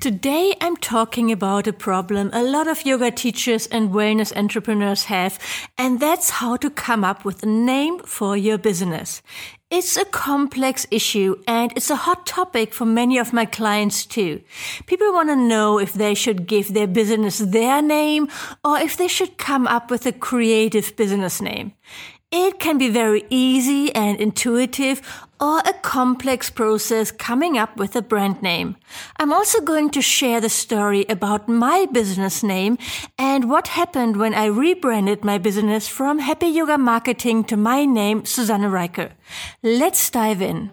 Today I'm talking about a problem a lot of yoga teachers and wellness entrepreneurs have, and that's how to come up with a name for your business. It's a complex issue and it's a hot topic for many of my clients too. People want to know if they should give their business their name or if they should come up with a creative business name. It can be very easy and intuitive or a complex process coming up with a brand name. I'm also going to share the story about my business name and what happened when I rebranded my business from Happy Yoga Marketing to my name, Susanne Rieker. Let's dive in.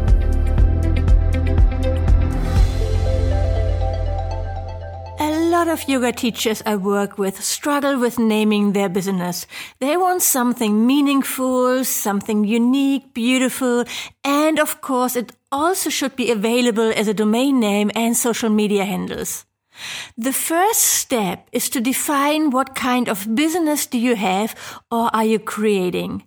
Lot of yoga teachers I work with struggle with naming their business. They want something meaningful, something unique, beautiful, and of course it also should be available as a domain name and social media handles. The first step is to define what kind of business do you have or are you creating.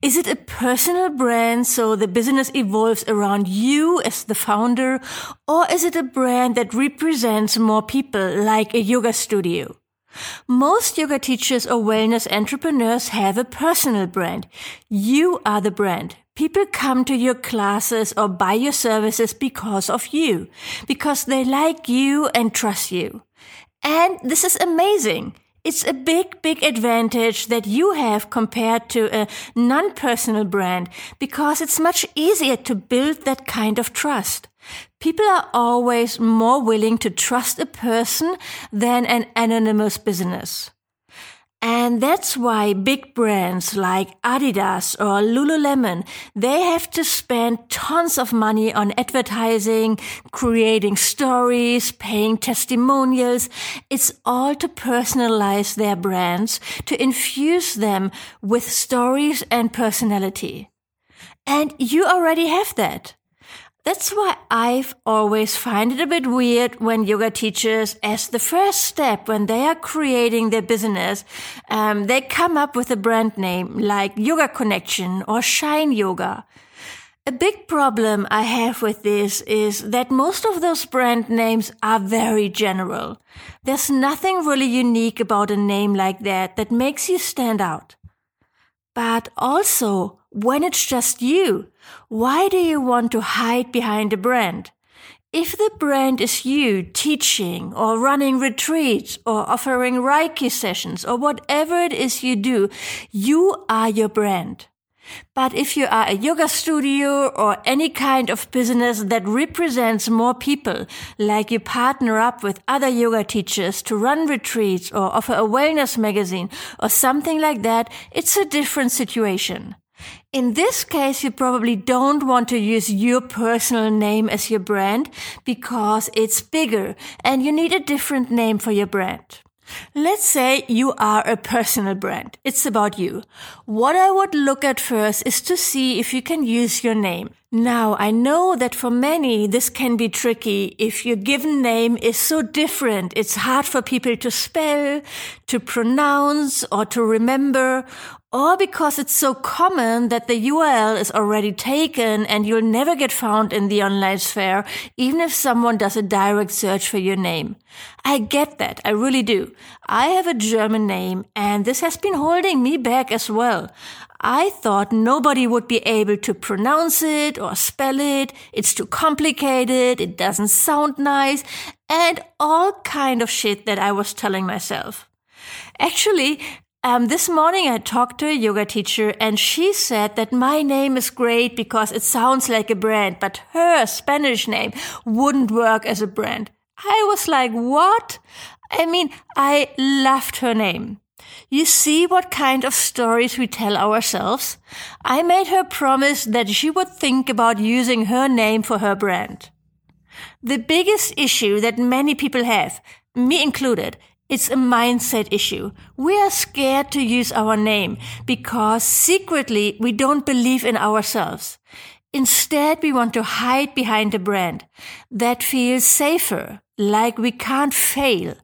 Is it a personal brand so the business evolves around you as the founder, or is it a brand that represents more people like a yoga studio? Most yoga teachers or wellness entrepreneurs have a personal brand. You are the brand. People come to your classes or buy your services because of you, because they like you and trust you. And this is amazing. It's a big, big advantage that you have compared to a non-personal brand because it's much easier to build that kind of trust. People are always more willing to trust a person than an anonymous business. And that's why big brands like Adidas or Lululemon, they have to spend tons of money on advertising, creating stories, paying testimonials. It's all to personalize their brands, to infuse them with stories and personality. And you already have that. That's why I've always find it a bit weird when yoga teachers, as the first step when they are creating their business, um, they come up with a brand name like Yoga Connection or Shine Yoga. A big problem I have with this is that most of those brand names are very general. There's nothing really unique about a name like that that makes you stand out. But also, when it's just you, why do you want to hide behind a brand? If the brand is you teaching or running retreats or offering Reiki sessions or whatever it is you do, you are your brand. But if you are a yoga studio or any kind of business that represents more people, like you partner up with other yoga teachers to run retreats or offer a wellness magazine or something like that, it's a different situation. In this case, you probably don't want to use your personal name as your brand because it's bigger and you need a different name for your brand. Let's say you are a personal brand. It's about you. What I would look at first is to see if you can use your name. Now, I know that for many, this can be tricky if your given name is so different. It's hard for people to spell, to pronounce, or to remember, or because it's so common that the URL is already taken and you'll never get found in the online sphere, even if someone does a direct search for your name. I get that. I really do. I have a German name and this has been holding me back as well. I thought nobody would be able to pronounce it or spell it. It's too complicated. It doesn't sound nice and all kind of shit that I was telling myself. Actually, um, this morning I talked to a yoga teacher and she said that my name is great because it sounds like a brand, but her Spanish name wouldn't work as a brand. I was like, what? I mean, I loved her name. You see what kind of stories we tell ourselves? I made her promise that she would think about using her name for her brand. The biggest issue that many people have, me included, It's a mindset issue. We are scared to use our name because secretly we don't believe in ourselves. Instead, we want to hide behind a brand that feels safer, like we can't fail.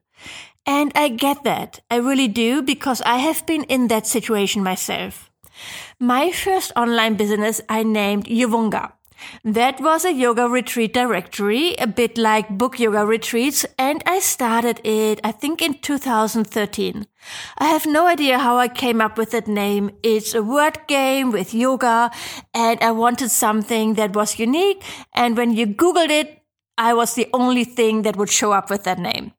And I get that. I really do because I have been in that situation myself. My first online business I named Yuvunga. That was a yoga retreat directory, a bit like book yoga retreats, and I started it, I think in 2013. I have no idea how I came up with that name. It's a word game with yoga, and I wanted something that was unique, and when you Googled it, I was the only thing that would show up with that name.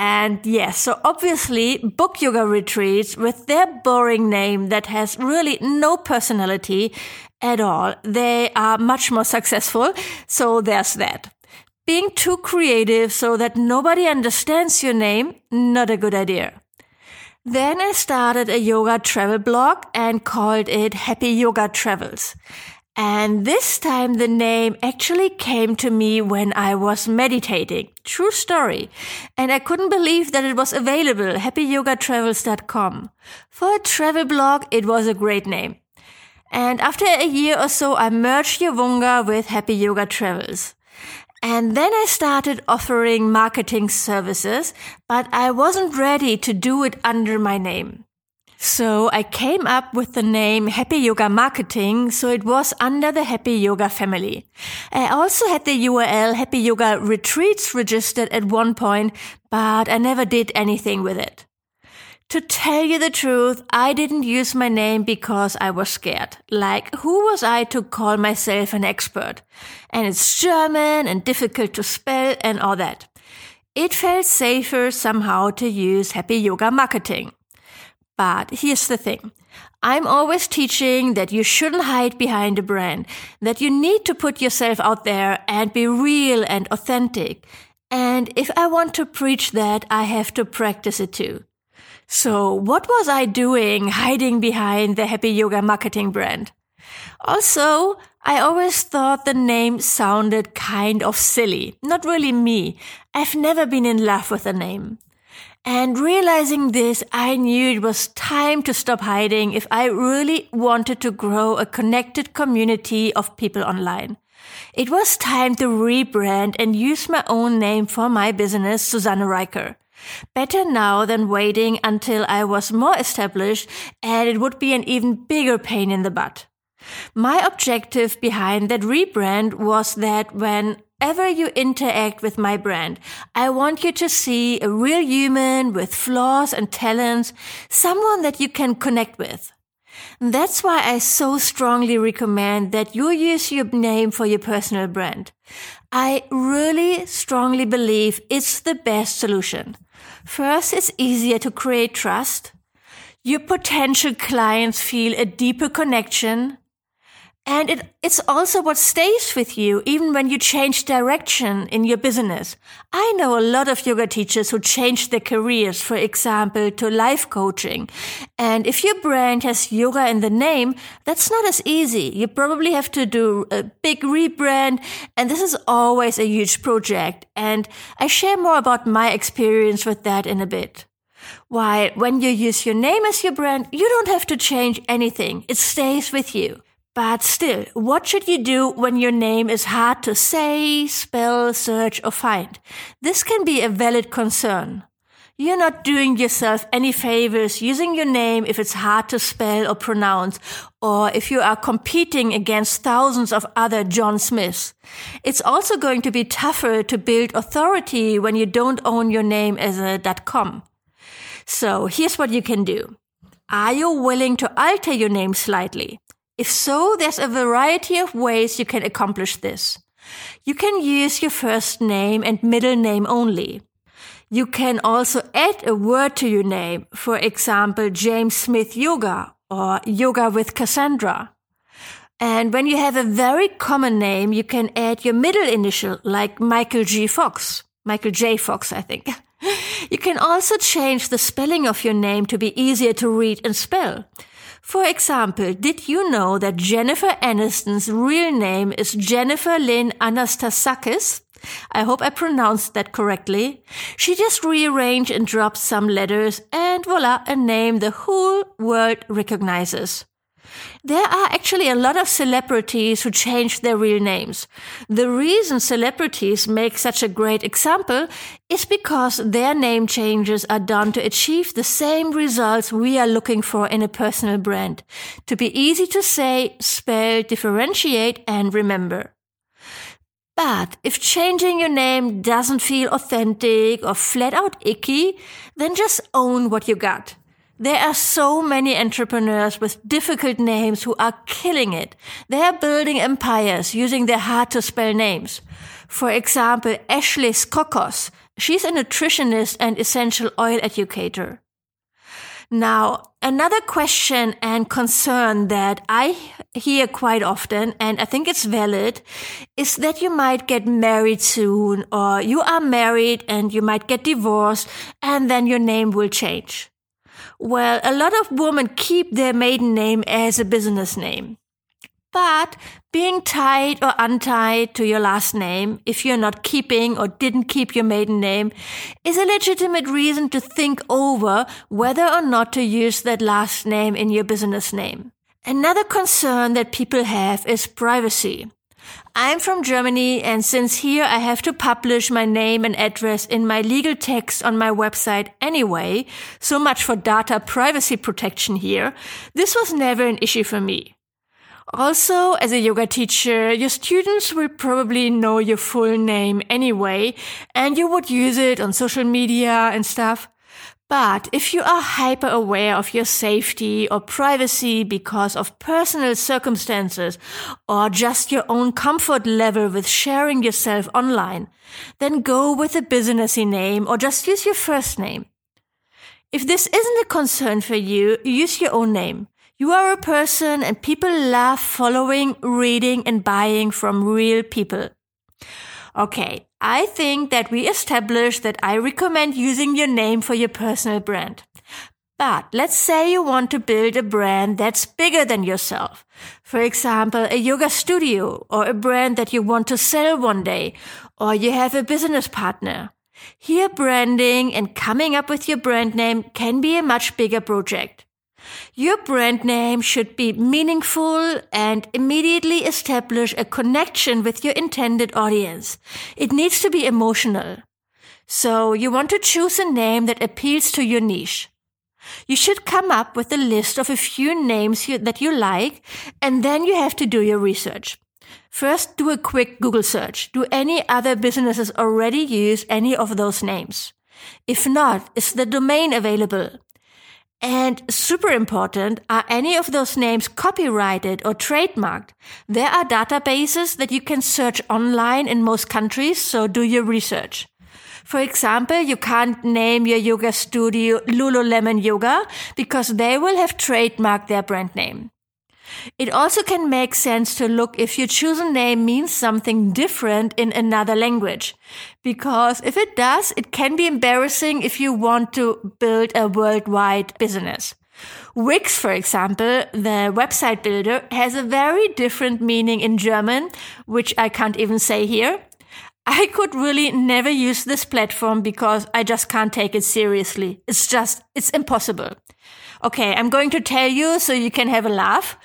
And yes, so obviously book yoga retreats with their boring name that has really no personality at all, they are much more successful. So there's that. Being too creative so that nobody understands your name, not a good idea. Then I started a yoga travel blog and called it Happy Yoga Travels. And this time the name actually came to me when I was meditating. True story. And I couldn't believe that it was available. HappyYogaTravels.com. For a travel blog, it was a great name. And after a year or so, I merged Yuvunga with Happy Yoga Travels. And then I started offering marketing services, but I wasn't ready to do it under my name. So I came up with the name Happy Yoga Marketing, so it was under the Happy Yoga family. I also had the URL Happy Yoga Retreats registered at one point, but I never did anything with it. To tell you the truth, I didn't use my name because I was scared. Like, who was I to call myself an expert? And it's German and difficult to spell and all that. It felt safer somehow to use Happy Yoga Marketing. But here's the thing. I'm always teaching that you shouldn't hide behind a brand, that you need to put yourself out there and be real and authentic. And if I want to preach that, I have to practice it too. So what was I doing hiding behind the happy yoga marketing brand? Also, I always thought the name sounded kind of silly. Not really me. I've never been in love with the name. And realizing this, I knew it was time to stop hiding if I really wanted to grow a connected community of people online. It was time to rebrand and use my own name for my business, Susanne Rieker. Better now than waiting until I was more established and it would be an even bigger pain in the butt. My objective behind that rebrand was that when Whenever you interact with my brand, I want you to see a real human with flaws and talents, someone that you can connect with. That's why I so strongly recommend that you use your name for your personal brand. I really strongly believe it's the best solution. First, it's easier to create trust. Your potential clients feel a deeper connection. And it, it's also what stays with you even when you change direction in your business. I know a lot of yoga teachers who changed their careers, for example, to life coaching. And if your brand has yoga in the name, that's not as easy. You probably have to do a big rebrand. And this is always a huge project. And I share more about my experience with that in a bit. While when you use your name as your brand, you don't have to change anything. It stays with you. But still, what should you do when your name is hard to say, spell, search, or find? This can be a valid concern. You're not doing yourself any favors using your name if it's hard to spell or pronounce, or if you are competing against thousands of other John Smiths. It's also going to be tougher to build authority when you don't own your name as a dot .com. So here's what you can do. Are you willing to alter your name slightly? If so, there's a variety of ways you can accomplish this. You can use your first name and middle name only. You can also add a word to your name, for example, James Smith Yoga or Yoga with Cassandra. And when you have a very common name, you can add your middle initial, like Michael G. Fox. Michael J. Fox, I think. You can also change the spelling of your name to be easier to read and spell. For example, did you know that Jennifer Aniston's real name is Jennifer Lynn Anastasakis? I hope I pronounced that correctly. She just rearranged and dropped some letters and voila, a name the whole world recognizes. There are actually a lot of celebrities who change their real names. The reason celebrities make such a great example is because their name changes are done to achieve the same results we are looking for in a personal brand. To be easy to say, spell, differentiate, and remember. But if changing your name doesn't feel authentic or flat out icky, then just own what you got. There are so many entrepreneurs with difficult names who are killing it. They are building empires using their hard to spell names. For example, Ashley Skokos. She's a nutritionist and essential oil educator. Now, another question and concern that I hear quite often, and I think it's valid, is that you might get married soon, or you are married and you might get divorced, and then your name will change. Well, a lot of women keep their maiden name as a business name. But being tied or untied to your last name, if you're not keeping or didn't keep your maiden name, is a legitimate reason to think over whether or not to use that last name in your business name. Another concern that people have is privacy. I'm from Germany and since here I have to publish my name and address in my legal text on my website anyway, so much for data privacy protection here, this was never an issue for me. Also, as a yoga teacher, your students will probably know your full name anyway, and you would use it on social media and stuff. But if you are hyper aware of your safety or privacy because of personal circumstances or just your own comfort level with sharing yourself online, then go with a businessy name or just use your first name. If this isn't a concern for you, use your own name. You are a person and people love following, reading and buying from real people. Okay, I think that we established that I recommend using your name for your personal brand. But let's say you want to build a brand that's bigger than yourself. For example, a yoga studio or a brand that you want to sell one day, or you have a business partner. Here branding and coming up with your brand name can be a much bigger project. Your brand name should be meaningful and immediately establish a connection with your intended audience. It needs to be emotional. So you want to choose a name that appeals to your niche. You should come up with a list of a few names you, that you like, and then you have to do your research. First, do a quick Google search. Do any other businesses already use any of those names? If not, is the domain available? And super important, are any of those names copyrighted or trademarked? There are databases that you can search online in most countries, so do your research. For example, you can't name your yoga studio Lululemon Yoga because they will have trademarked their brand name. It also can make sense to look if your chosen name means something different in another language. Because if it does, it can be embarrassing if you want to build a worldwide business. Wix, for example, the website builder, has a very different meaning in German, which I can't even say here. I could really never use this platform because I just can't take it seriously. It's just, it's impossible. Okay, I'm going to tell you so you can have a laugh.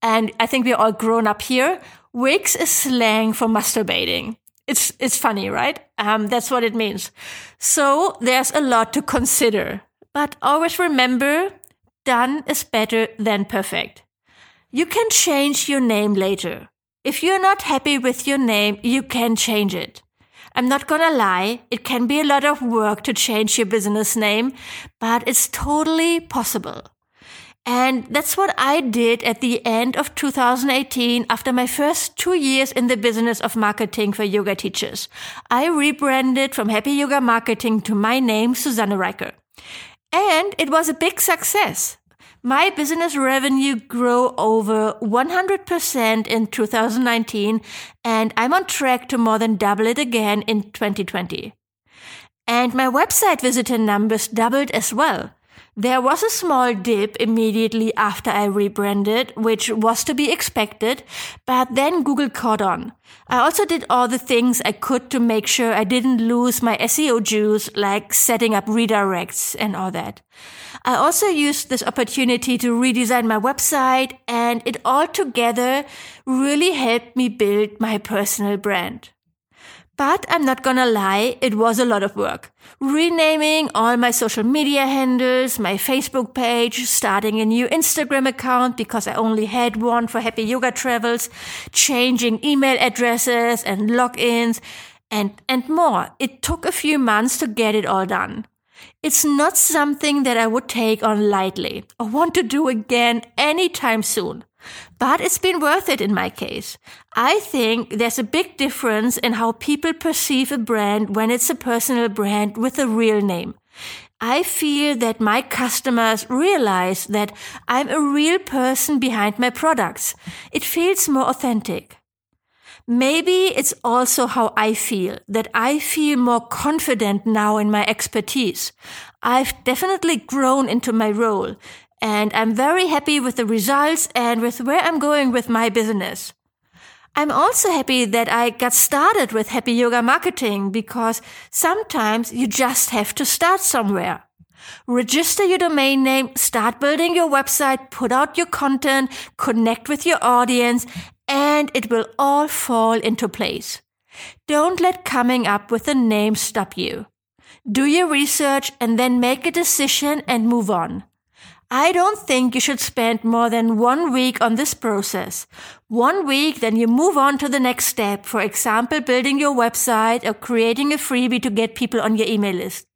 And I think we're all grown up here. Wix is slang for masturbating. It's, it's funny, right? Um, that's what it means. So there's a lot to consider. But always remember, done is better than perfect. You can change your name later. If you're not happy with your name, you can change it. I'm not gonna lie, it can be a lot of work to change your business name, but it's totally possible. And that's what I did at the end of 2018 after my first two years in the business of marketing for yoga teachers. I rebranded from Happy Yoga Marketing to my name, Susanne Rieker. And it was a big success. My business revenue grew over 100% in 2019, and I'm on track to more than double it again in 2020. And my website visitor numbers doubled as well. There was a small dip immediately after I rebranded, which was to be expected, but then Google caught on. I also did all the things I could to make sure I didn't lose my SEO juice, like setting up redirects and all that. I also used this opportunity to redesign my website and it all together really helped me build my personal brand. But I'm not gonna lie, it was a lot of work. Renaming all my social media handles, my Facebook page, starting a new Instagram account because I only had one for Happy Yoga Travels, changing email addresses and logins, and, and more. It took a few months to get it all done. It's not something that I would take on lightly or want to do again anytime soon. But it's been worth it in my case. I think there's a big difference in how people perceive a brand when it's a personal brand with a real name. I feel that my customers realize that I'm a real person behind my products. It feels more authentic. Maybe it's also how I feel, that I feel more confident now in my expertise. I've definitely grown into my role and I'm very happy with the results and with where I'm going with my business. I'm also happy that I got started with Happy Yoga Marketing because sometimes you just have to start somewhere. Register your domain name, start building your website, put out your content, connect with your audience, and it will all fall into place. Don't let coming up with a name stop you. Do your research and then make a decision and move on. I don't think you should spend more than one week on this process. One week, then you move on to the next step. For example, building your website or creating a freebie to get people on your email list.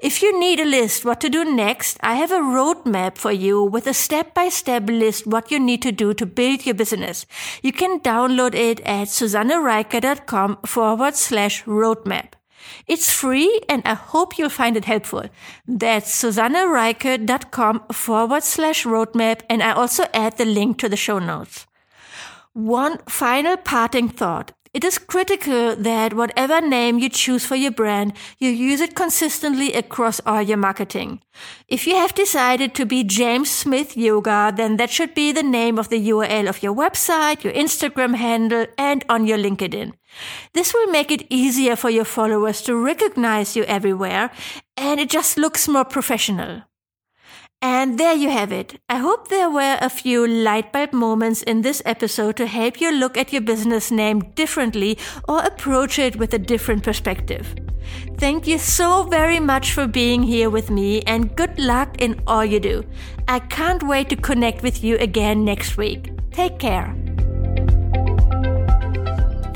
If you need a list what to do next, I have a roadmap for you with a step-by-step list what you need to do to build your business. You can download it at susannerieker.com forward slash roadmap. It's free and I hope you'll find it helpful. That's susannerieker.com forward slash roadmap and I also add the link to the show notes. One final parting thought. It is critical that whatever name you choose for your brand, you use it consistently across all your marketing. If you have decided to be James Smith Yoga, then that should be the name of the URL of your website, your Instagram handle, and on your LinkedIn. This will make it easier for your followers to recognize you everywhere, and it just looks more professional. And there you have it. I hope there were a few light bulb moments in this episode to help you look at your business name differently or approach it with a different perspective. Thank you so very much for being here with me and good luck in all you do. I can't wait to connect with you again next week. Take care.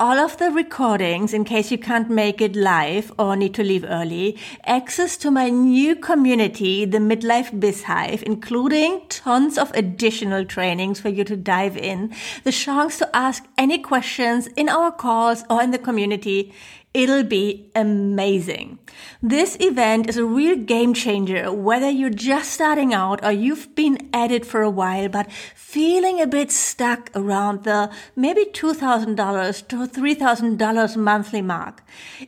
all of the recordings in case you can't make it live or need to leave early, access to my new community, the Midlife Biz Hive, including tons of additional trainings for you to dive in, the chance to ask any questions in our calls or in the community. It'll be amazing. This event is a real game changer, whether you're just starting out or you've been at it for a while, but feeling a bit stuck around the maybe $2,000 to $3,000 monthly mark.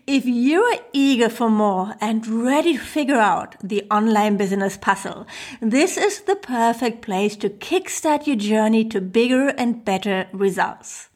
If you're eager for more and ready to figure out the online business puzzle, this is the perfect place to kickstart your journey to bigger and better results.